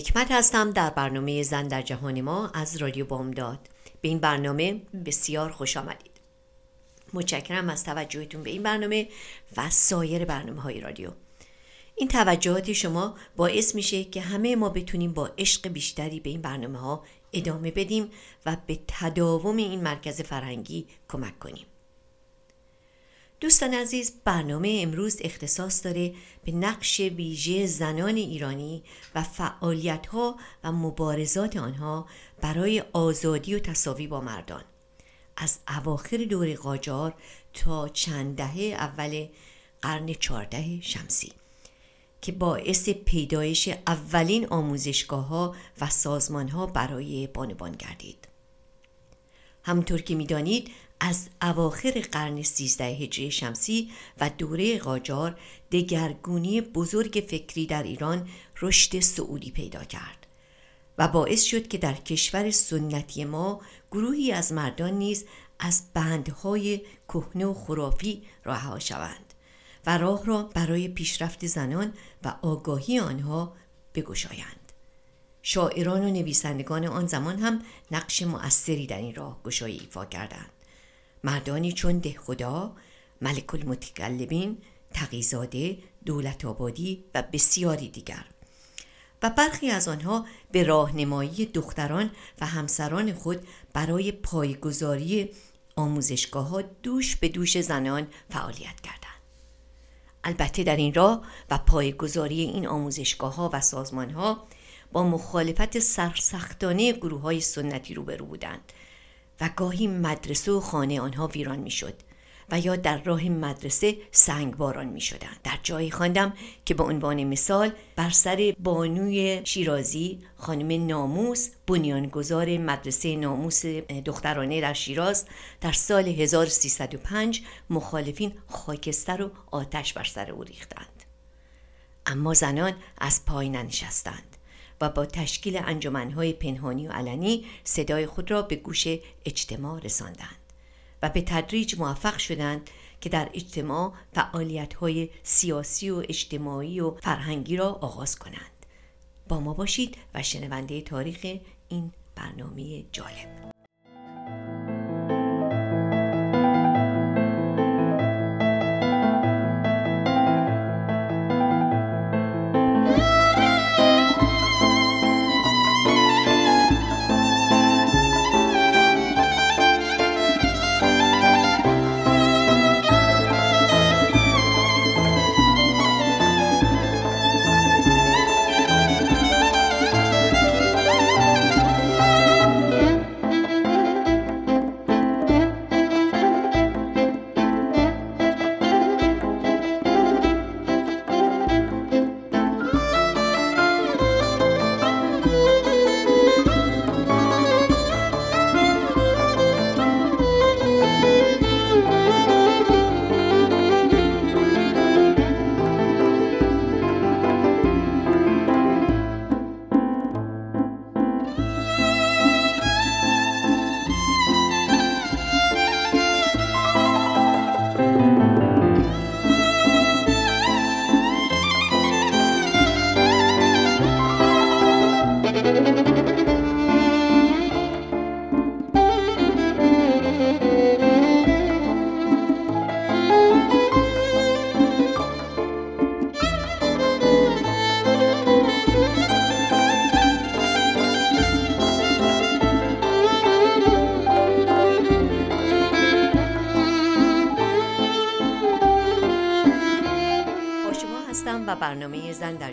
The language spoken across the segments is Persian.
حکمت هستم در برنامه زن در جهان ما از رادیو بامداد. به این برنامه بسیار خوش آمدید. متشکرم از توجهتون به این برنامه و سایر برنامه های رادیو. این توجهات شما باعث میشه که همه ما بتونیم با عشق بیشتری به این برنامه ها ادامه بدیم و به تداوم این مرکز فرهنگی کمک کنیم. دوستان عزیز برنامه امروز اختصاص داره به نقش ویژه زنان ایرانی و فعالیت ها و مبارزات آنها برای آزادی و تصاوی با مردان. از اواخر دور قاجار تا چند دهه اول قرن چهارده شمسی که باعث پیدایش اولین آموزشگاه ها و سازمان ها برای بانوان گردید. همونطور که می‌دانید از اواخر قرن 13 هجری شمسی و دوره قاجار دگرگونی بزرگ فکری در ایران رشد سعودی پیدا کرد و باعث شد که در کشور سنتی ما گروهی از مردان نیز از بندهای کهنه و خرافی رها شوند و راه را برای پیشرفت زنان و آگاهی آنها بگشایند. شاعران و نویسندگان آن زمان هم نقش مؤثری در این راه گشایی ایفا کردند. مردانی چون دهخدا ملک المتکلمین تقیزاده دولت آبادی و بسیاری دیگر و برخی از آنها به راهنمایی دختران و همسران خود برای پایگذاری آموزشگاه ها دوش به دوش زنان فعالیت کردند. البته در این راه و پایگذاری این آموزشگاه ها و سازمان ها با مخالفت سرسختانه گروه های سنتی روبرو بودند و گاهی مدرسه و خانه آنها ویران می‌شد و یا در راه مدرسه سنگباران می شدن. در جایی خواندم که به عنوان مثال بر سر بانوی شیرازی خانم ناموس بنیانگذار مدرسه ناموس دخترانه در شیراز در سال 1305 مخالفین خاکستر و آتش بر سر او ریختند اما زنان از پای ننشستند و با تشکیل انجمنهای پنهانی و علنی صدای خود را به گوش اجتماع رساندند و به تدریج موفق شدند که در اجتماع فعالیت های سیاسی و اجتماعی و فرهنگی را آغاز کنند. با ما باشید و شنونده تاریخ این برنامه جالب.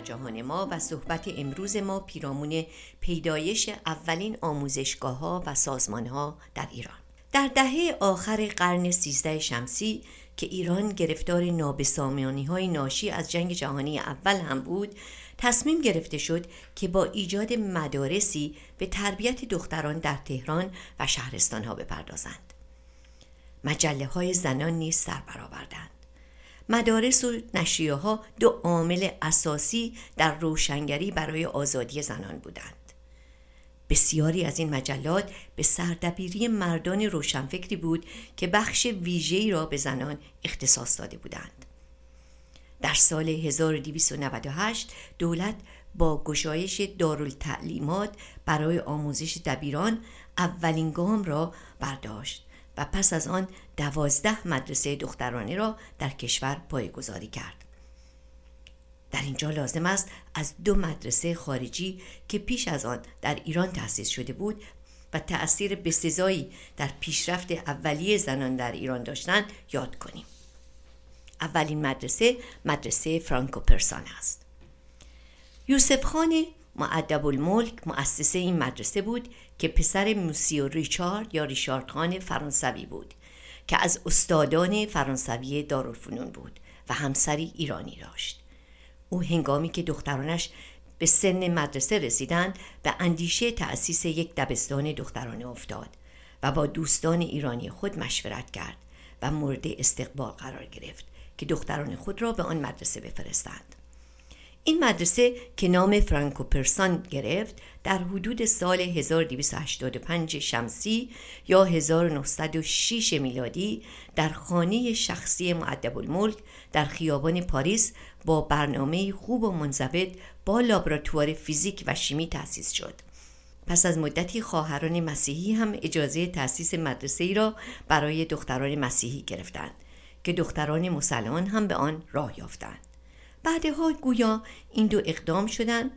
جهان ما و صحبت امروز ما پیرامون پیدایش اولین آموزشگاه ها و سازمان ها در ایران. در دهه آخر قرن سیزده شمسی که ایران گرفتار نابسامانی های ناشی از جنگ جهانی اول هم بود تصمیم گرفته شد که با ایجاد مدارسی به تربیت دختران در تهران و شهرستان ها بپردازند. مجله های زنان نیز سر برآوردند. مدارس و نشریه ها دو عامل اساسی در روشنگری برای آزادی زنان بودند. بسیاری از این مجلات به سردبیری مردان روشنفکری بود که بخش ویژه‌ای را به زنان اختصاص داده بودند. در سال 1298 دولت با گشایش دارالتعلیمات برای آموزش دبیران اولین گام را برداشت. و پس از آن دوازده مدرسه دخترانه را در کشور پایگذاری کرد. در اینجا لازم است از دو مدرسه خارجی که پیش از آن در ایران تأسیس شده بود و تأثیر بسزایی در پیشرفت اولیه زنان در ایران داشتند یاد کنیم. اولین مدرسه مدرسه فرانکو پرسان است. یوسف خان معدب الملک مؤسسه این مدرسه بود که پسر موسیو ریچارد یا ریچارد خان فرانسوی بود که از استادان فرانسوی دارالفنون بود و همسری ایرانی داشت. او هنگامی که دخترانش به سن مدرسه رسیدند به اندیشه تأسیس یک دبستان دخترانه افتاد و با دوستان ایرانی خود مشورت کرد و مورد استقبال قرار گرفت که دختران خود را به آن مدرسه بفرستند. این مدرسه که نام فرانکو پرسان گرفت در حدود سال 1285 شمسی یا 1906 میلادی در خانه شخصی معدب الملک در خیابان پاریس با برنامه خوب و منضبط با لابراتوار فیزیک و شیمی تأسیس شد. پس از مدتی خواهران مسیحی هم اجازه تأسیس مدرسه ای را برای دختران مسیحی گرفتند که دختران مسلمان هم به آن راه یافتند. بعدها گویا این دو اقدام شدند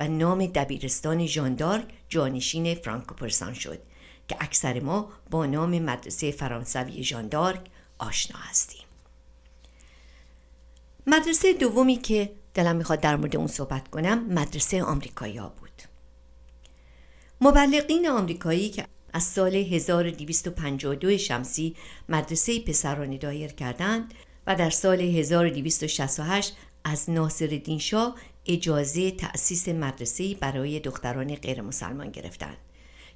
و نام دبیرستان ژاندارک جانشین فرانکوپرسان شد که اکثر ما با نام مدرسه فرانسوی ژاندارک آشنا هستیم. مدرسه دومی که دلم می‌خواد در مورد اون صحبت کنم مدرسه آمریکایی بود. مبلغین آمریکایی که از سال 1252 شمسی مدرسه پسرانه دایر کردند و در سال 1268 از ناصر شاه اجازه تأسیس مدرسه برای دختران غیر مسلمان گرفتند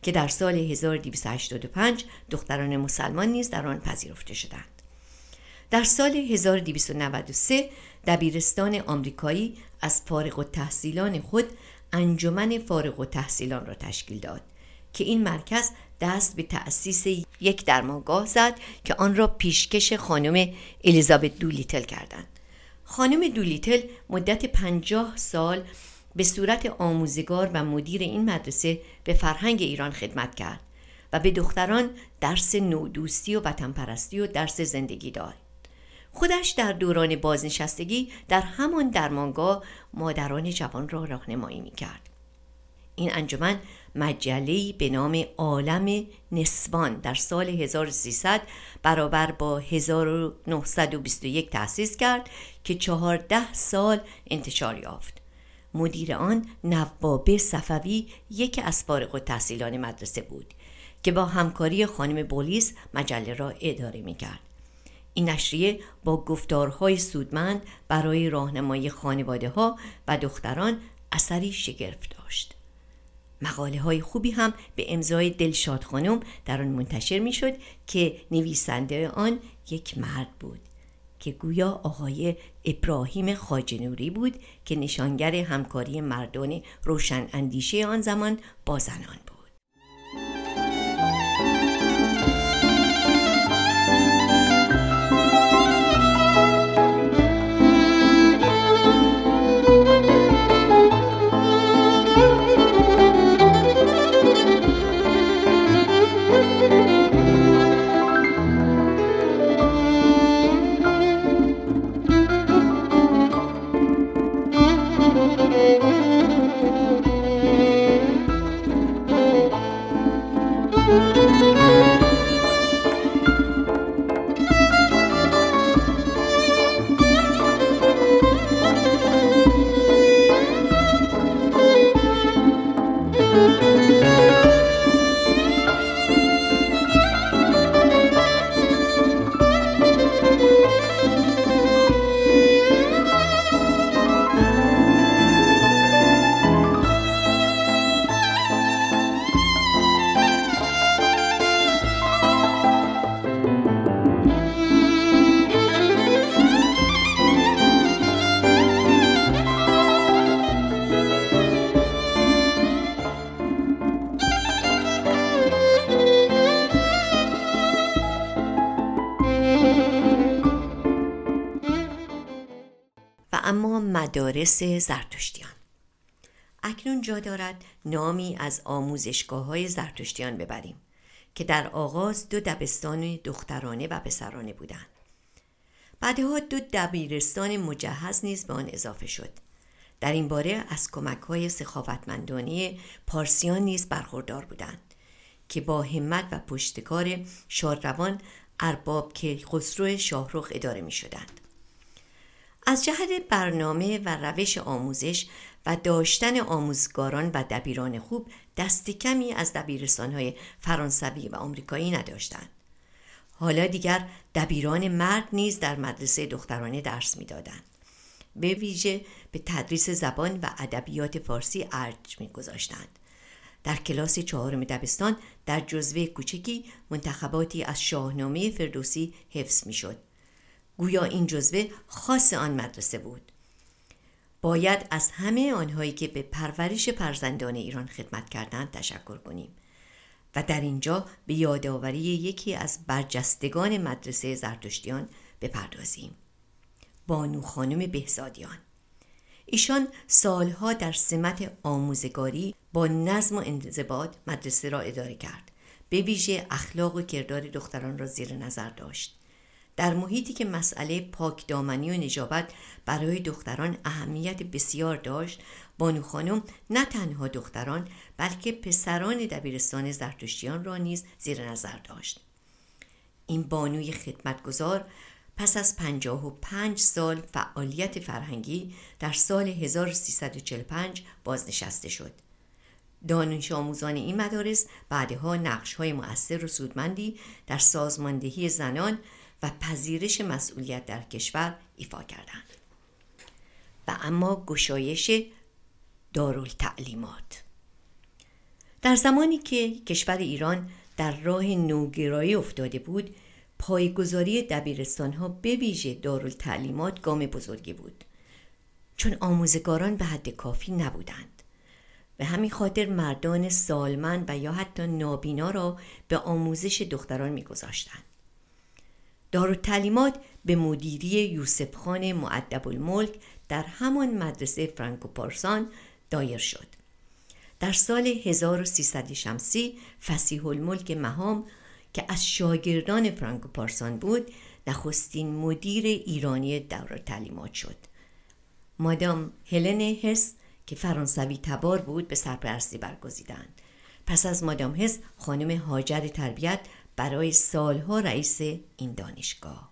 که در سال 1285 دختران مسلمان نیز در آن پذیرفته شدند. در سال 1293 دبیرستان آمریکایی از فارغ و تحصیلان خود انجمن فارغ و تحصیلان را تشکیل داد که این مرکز دست به تأسیس یک درمانگاه زد که آن را پیشکش خانم الیزابت دولیتل کردند. خانم دولیتل مدت پنجاه سال به صورت آموزگار و مدیر این مدرسه به فرهنگ ایران خدمت کرد و به دختران درس نودوستی و وطن پرستی و درس زندگی داد. خودش در دوران بازنشستگی در همان درمانگاه مادران جوان را راهنمایی می کرد. این انجمن مجله‌ای به نام عالم نسوان در سال 1300 برابر با 1921 تأسیس کرد که چهارده سال انتشار یافت مدیر آن نوابه صفوی یکی از فارغ تحصیلان مدرسه بود که با همکاری خانم بولیس مجله را اداره می کرد. این نشریه با گفتارهای سودمند برای راهنمایی خانواده ها و دختران اثری شگرف داشت. مقاله های خوبی هم به امضای دلشاد خانم در آن منتشر می شد که نویسنده آن یک مرد بود که گویا آقای ابراهیم خاجنوری بود که نشانگر همکاری مردان روشن اندیشه آن زمان با زنان بود. زرتشتیان. اکنون جا دارد نامی از آموزشگاه های زرتشتیان ببریم که در آغاز دو دبستان دخترانه و پسرانه بودند. بعدها دو دبیرستان مجهز نیز به آن اضافه شد. در این باره از کمک های سخاوتمندانه پارسیان نیز برخوردار بودند که با همت و پشتکار شادروان ارباب که خسرو شاهرخ اداره می شدند. از جهت برنامه و روش آموزش و داشتن آموزگاران و دبیران خوب دست کمی از دبیرستانهای فرانسوی و آمریکایی نداشتند. حالا دیگر دبیران مرد نیز در مدرسه دخترانه درس می‌دادند. به ویژه به تدریس زبان و ادبیات فارسی ارج میگذاشتند. در کلاس چهارم دبستان در جزوه کوچکی منتخباتی از شاهنامه فردوسی حفظ می‌شد. گویا این جزوه خاص آن مدرسه بود. باید از همه آنهایی که به پرورش فرزندان ایران خدمت کردند تشکر کنیم و در اینجا به یادآوری یکی از برجستگان مدرسه زرتشتیان بپردازیم. بانو خانم بهزادیان. ایشان سالها در سمت آموزگاری با نظم و انضباط مدرسه را اداره کرد. به ویژه اخلاق و کردار دختران را زیر نظر داشت. در محیطی که مسئله پاک دامنی و نجابت برای دختران اهمیت بسیار داشت بانو خانم نه تنها دختران بلکه پسران دبیرستان زرتشتیان را نیز زیر نظر داشت این بانوی خدمتگزار پس از پنجاه و پنج سال فعالیت فرهنگی در سال 1345 بازنشسته شد. دانش آموزان این مدارس بعدها نقش های مؤثر و سودمندی در سازماندهی زنان و پذیرش مسئولیت در کشور ایفا کردند. و اما گشایش دارالتعلیمات. در زمانی که کشور ایران در راه نوگرایی افتاده بود پایگذاری دبیرستان ها به ویژه دارالتعلیمات گام بزرگی بود. چون آموزگاران به حد کافی نبودند. به همین خاطر مردان سالمند و یا حتی نابینا را به آموزش دختران میگذاشتند. دارالتعلیمات به مدیری یوسف خان معدب الملک در همان مدرسه فرانکو پارسان دایر شد. در سال 1300 شمسی فسیح الملک مهام که از شاگردان فرانکو پارسان بود نخستین مدیر ایرانی دور تعلیمات شد. مادام هلن هس که فرانسوی تبار بود به سرپرستی برگزیدند. پس از مادام هس خانم هاجر تربیت برای سالها رئیس این دانشگاه.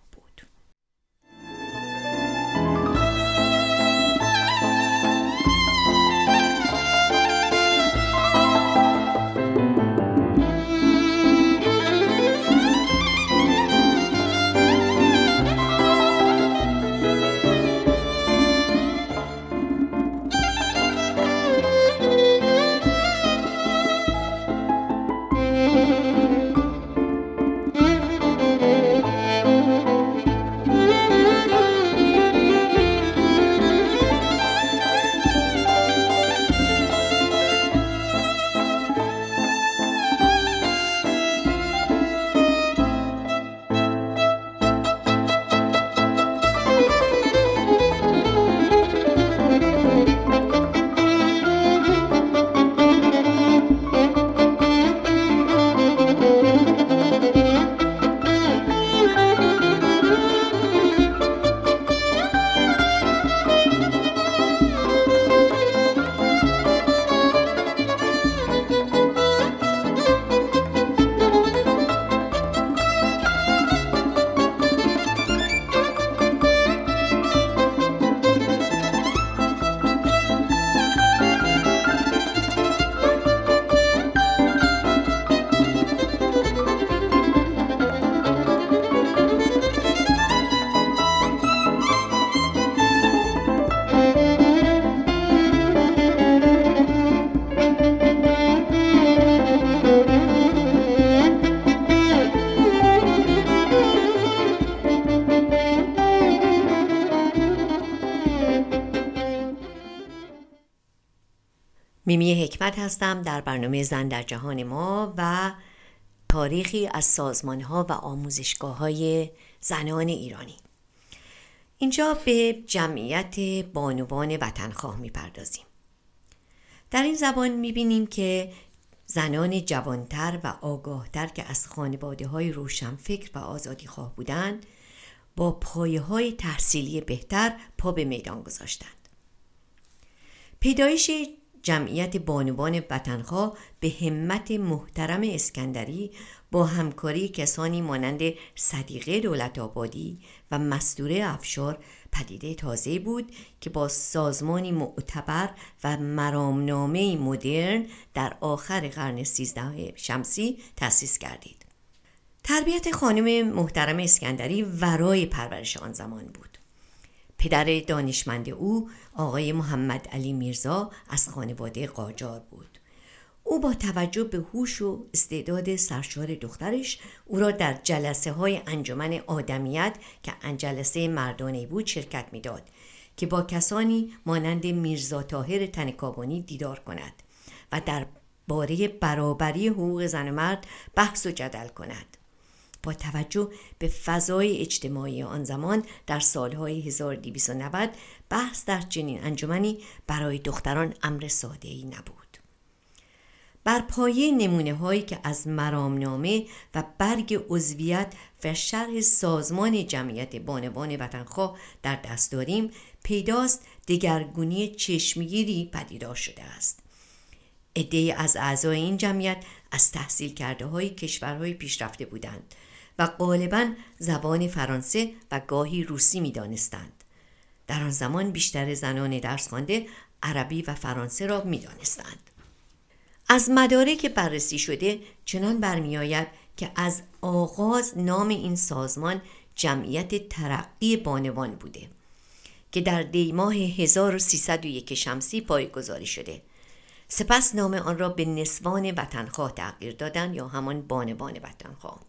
حکمت هستم در برنامه زن در جهان ما و تاریخی از سازمان ها و آموزشگاه های زنان ایرانی. اینجا به جمعیت بانوان وطنخواه می‌پردازیم. در این زبان می‌بینیم که زنان جوانتر و آگاهتر که از خانواده های روشنفکر و آزادی خواه بودند با پایه های تحصیلی بهتر پا به میدان گذاشتند. پیدایش جمعیت بانوان وطنخواه به همت محترم اسکندری با همکاری کسانی مانند صدیقه دولت آبادی و مستوره افشار پدیده تازه بود که با سازمانی معتبر و مرامنامه مدرن در آخر قرن سیزده شمسی تأسیس کردید. تربیت خانم محترم اسکندری ورای پرورش آن زمان بود. پدر دانشمند او آقای محمد علی میرزا از خانواده قاجار بود. او با توجه به هوش و استعداد سرشار دخترش او را در جلسه های انجمن آدمیت که جلسه مردانه بود شرکت می‌داد که با کسانی مانند میرزا تاهر تنکابانی دیدار کند و در باره برابری حقوق زن و مرد بحث و جدل کند با توجه به فضای اجتماعی آن زمان در سالهای 1290 بحث در چنین انجمنی برای دختران امر ساده ای نبود. بر پایه نمونه هایی که از مرامنامه و برگ عضویت و شرح سازمان جمعیت بانوان وطنخواه در دست داریم پیداست دگرگونی چشمگیری پدیدار شده است. عده از اعضای این جمعیت از تحصیل کرده های کشورهای پیشرفته بودند. و غالبا زبان فرانسه و گاهی روسی می دانستند. در آن زمان بیشتر زنان درس خوانده عربی و فرانسه را می دانستند. از مدارک بررسی شده چنان برمیآید که از آغاز نام این سازمان جمعیت ترقی بانوان بوده که در دیماه 1301 شمسی پایگذاری شده سپس نام آن را به نسوان وطنخواه تغییر دادن یا همان بانوان وطنخواه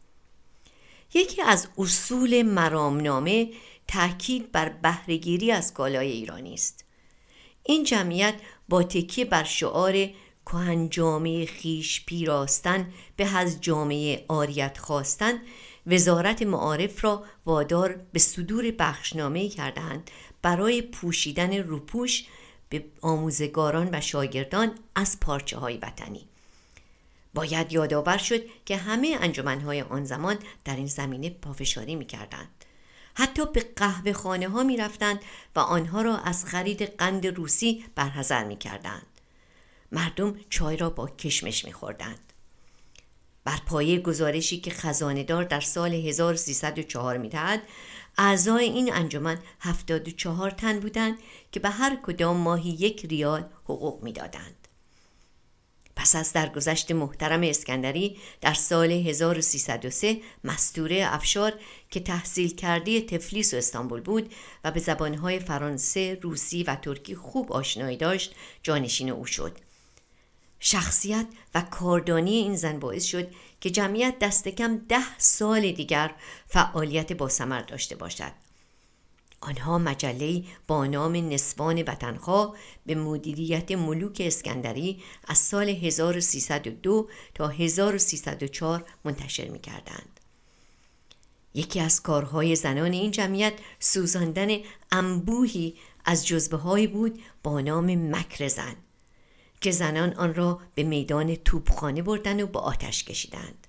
یکی از اصول مرامنامه تاکید بر بهرهگیری از کالای ایرانی است. این جمعیت با تکیه بر شعار کهن جامعه خیش پیراستن به از جامعه آریت خواستن وزارت معارف را وادار به صدور بخشنامه کردند برای پوشیدن روپوش به آموزگاران و شاگردان از پارچه های وطنی. باید یادآور شد که همه انجمنهای آن زمان در این زمینه پافشاری می کردند. حتی به قهوه خانه ها می رفتند و آنها را از خرید قند روسی برحضر می کردند. مردم چای را با کشمش میخوردند بر پایه گزارشی که خزاندار در سال 1304 می‌دهد اعضای این انجمن 74 تن بودند که به هر کدام ماهی یک ریال حقوق می‌دادند پس از درگذشت محترم اسکندری در سال 1303 مستوره افشار که تحصیل کرده تفلیس و استانبول بود و به زبانهای فرانسه، روسی و ترکی خوب آشنایی داشت جانشین او شد. شخصیت و کاردانی این زن باعث شد که جمعیت دست کم ده سال دیگر فعالیت با سمر داشته باشد. آنها مجله با نام نسوان وطنخواه به مدیریت ملوک اسکندری از سال 1302 تا 1304 منتشر می کردند. یکی از کارهای زنان این جمعیت سوزاندن انبوهی از جزبه بود با نام مکر زن که زنان آن را به میدان توپخانه بردن و با آتش کشیدند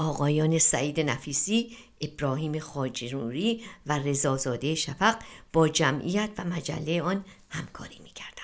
آقایان سعید نفیسی، ابراهیم خاجرونری و رضازاده شفق با جمعیت و مجله آن همکاری می‌کردند.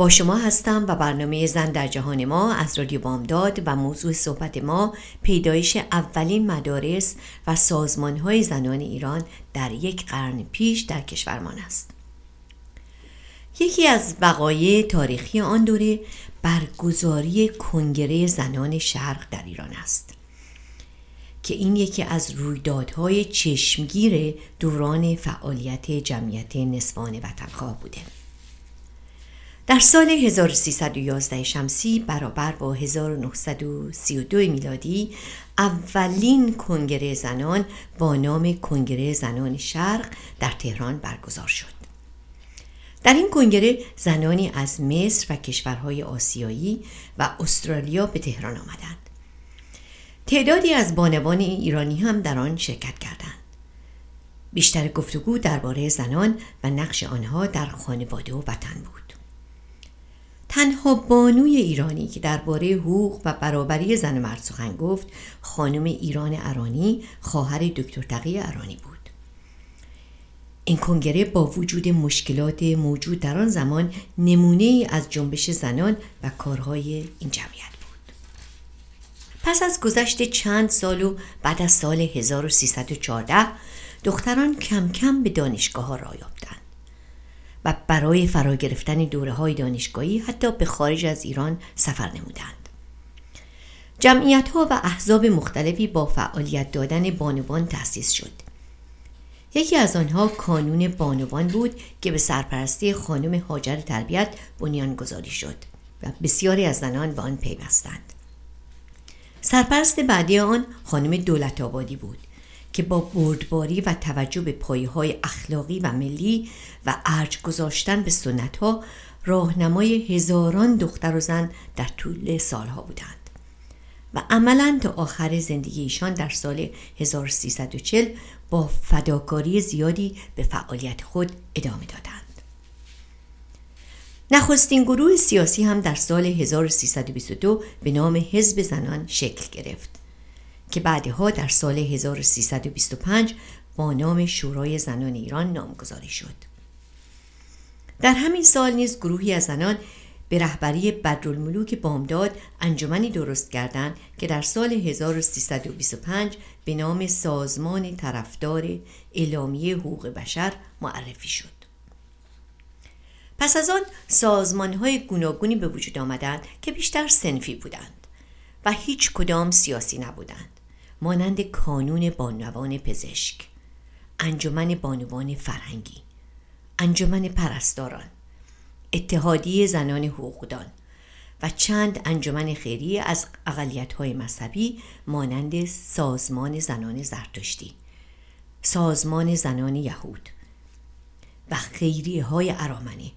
با شما هستم و برنامه زن در جهان ما از رادیو بامداد و موضوع صحبت ما پیدایش اولین مدارس و سازمان های زنان ایران در یک قرن پیش در کشورمان است. یکی از وقایع تاریخی آن دوره برگزاری کنگره زنان شرق در ایران است که این یکی از رویدادهای چشمگیر دوران فعالیت جمعیت نسوان وطنخواه بوده. در سال 1311 شمسی برابر با 1932 میلادی اولین کنگره زنان با نام کنگره زنان شرق در تهران برگزار شد. در این کنگره زنانی از مصر و کشورهای آسیایی و استرالیا به تهران آمدند. تعدادی از بانوان ایرانی هم در آن شرکت کردند. بیشتر گفتگو درباره زنان و نقش آنها در خانواده و وطن بود. تنها بانوی ایرانی که درباره حقوق و برابری زن و مرد سخن گفت خانم ایران ارانی خواهر دکتر تقی ارانی بود. این کنگره با وجود مشکلات موجود در آن زمان نمونه ای از جنبش زنان و کارهای این جمعیت بود. پس از گذشت چند سال و بعد از سال 1314 دختران کم کم به دانشگاه ها را یافتند. و برای فرا گرفتن دوره های دانشگاهی حتی به خارج از ایران سفر نمودند. جمعیت ها و احزاب مختلفی با فعالیت دادن بانوان تأسیس شد. یکی از آنها کانون بانوان بود که به سرپرستی خانم هاجر تربیت بنیان گذاری شد و بسیاری از زنان به آن پیوستند. سرپرست بعدی آن خانم دولت آبادی بود که با بردباری و توجه به پایه اخلاقی و ملی و ارج گذاشتن به سنت ها راهنمای هزاران دختر و زن در طول سالها بودند و عملا تا آخر زندگی ایشان در سال 1340 با فداکاری زیادی به فعالیت خود ادامه دادند. نخستین گروه سیاسی هم در سال 1322 به نام حزب زنان شکل گرفت که بعدها در سال 1325 با نام شورای زنان ایران نامگذاری شد. در همین سال نیز گروهی از زنان به رهبری بدرالملوک بامداد انجمنی درست کردند که در سال 1325 به نام سازمان طرفدار اعلامیه حقوق بشر معرفی شد. پس از آن سازمان های گوناگونی به وجود آمدند که بیشتر سنفی بودند و هیچ کدام سیاسی نبودند. مانند کانون بانوان پزشک انجمن بانوان فرهنگی انجمن پرستاران اتحادیه زنان حقوقدان و چند انجمن خیری از های مذهبی مانند سازمان زنان زرتشتی سازمان زنان یهود و خیریه های ارامنه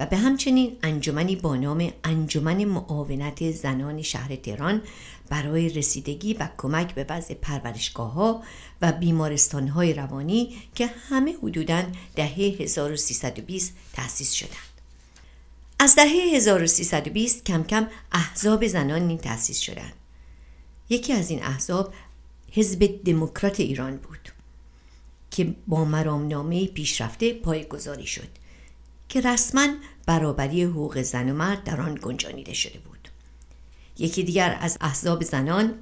و به همچنین انجمنی با نام انجمن معاونت زنان شهر تهران برای رسیدگی و کمک به وضع پرورشگاه ها و بیمارستان های روانی که همه حدوداً دهه 1320 تأسیس شدند. از دهه 1320 کم کم احزاب زنان نیز تأسیس شدند. یکی از این احزاب حزب دموکرات ایران بود که با مرامنامه پیشرفته پایگذاری شد که رسما برابری حقوق زن و مرد در آن گنجانیده شده بود یکی دیگر از احزاب زنان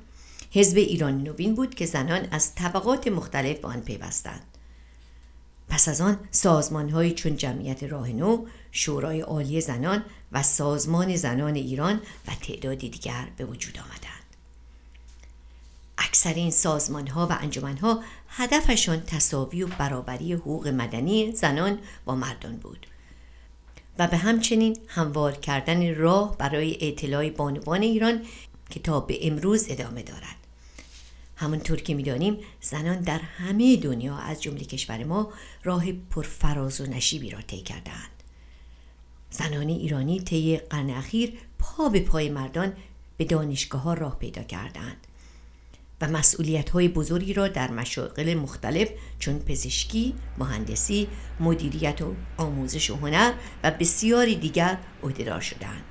حزب ایران نوین بود که زنان از طبقات مختلف به آن پیوستند پس از آن سازمان چون جمعیت راه نو، شورای عالی زنان و سازمان زنان ایران و تعدادی دیگر به وجود آمدند. اکثر این سازمان ها و انجمن ها هدفشان تصاوی و برابری حقوق مدنی زنان با مردان بود و به همچنین هموار کردن راه برای اطلاع بانوان ایران که تا به امروز ادامه دارد. همونطور که می‌دانیم زنان در همه دنیا از جمله کشور ما راه پرفراز و نشیبی را طی کردهاند. زنان ایرانی طی قرن اخیر پا به پای مردان به دانشگاه ها راه پیدا کردند و مسئولیت های بزرگی را در مشاغل مختلف چون پزشکی، مهندسی، مدیریت و آموزش و هنر و بسیاری دیگر عهدهدار شدند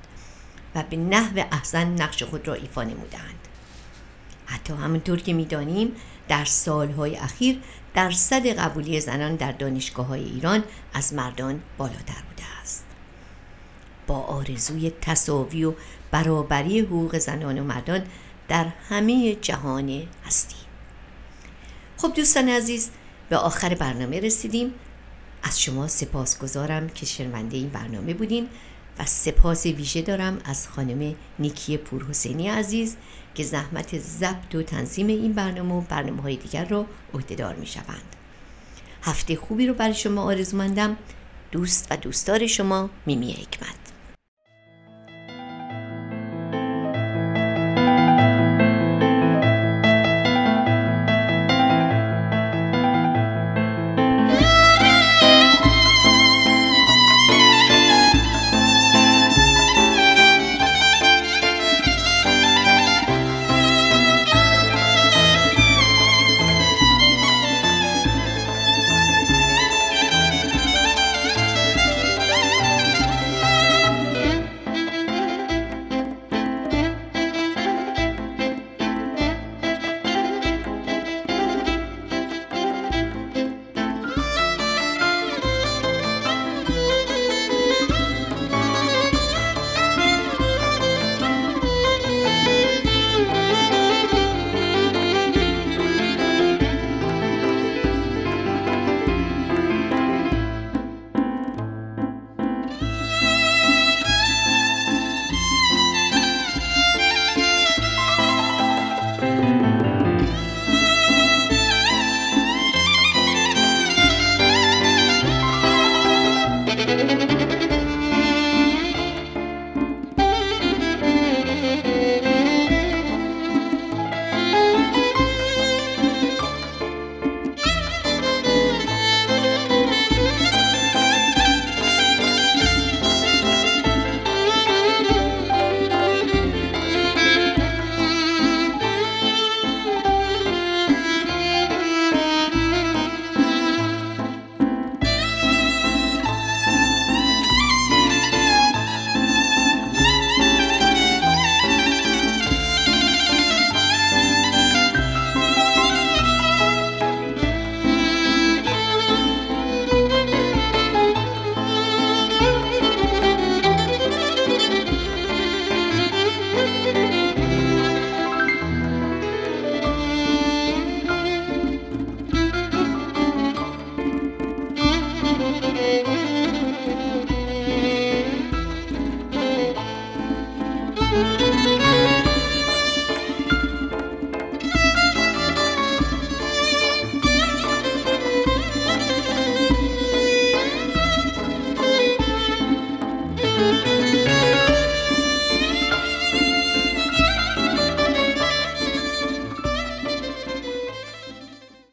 و به نحو احسن نقش خود را ایفا نمودند. حتی همونطور که می‌دانیم در سالهای اخیر درصد قبولی زنان در دانشگاه های ایران از مردان بالاتر بوده است. با آرزوی تصاوی و برابری حقوق زنان و مردان در همه جهان هستی خب دوستان عزیز به آخر برنامه رسیدیم. از شما سپاس گذارم که شنونده این برنامه بودین و سپاس ویژه دارم از خانم نیکی پورحسینی عزیز که زحمت ضبط و تنظیم این برنامه و برنامه های دیگر رو عهدهدار می شوند. هفته خوبی رو برای شما آرزومندم. دوست و دوستدار شما میمی حکمت.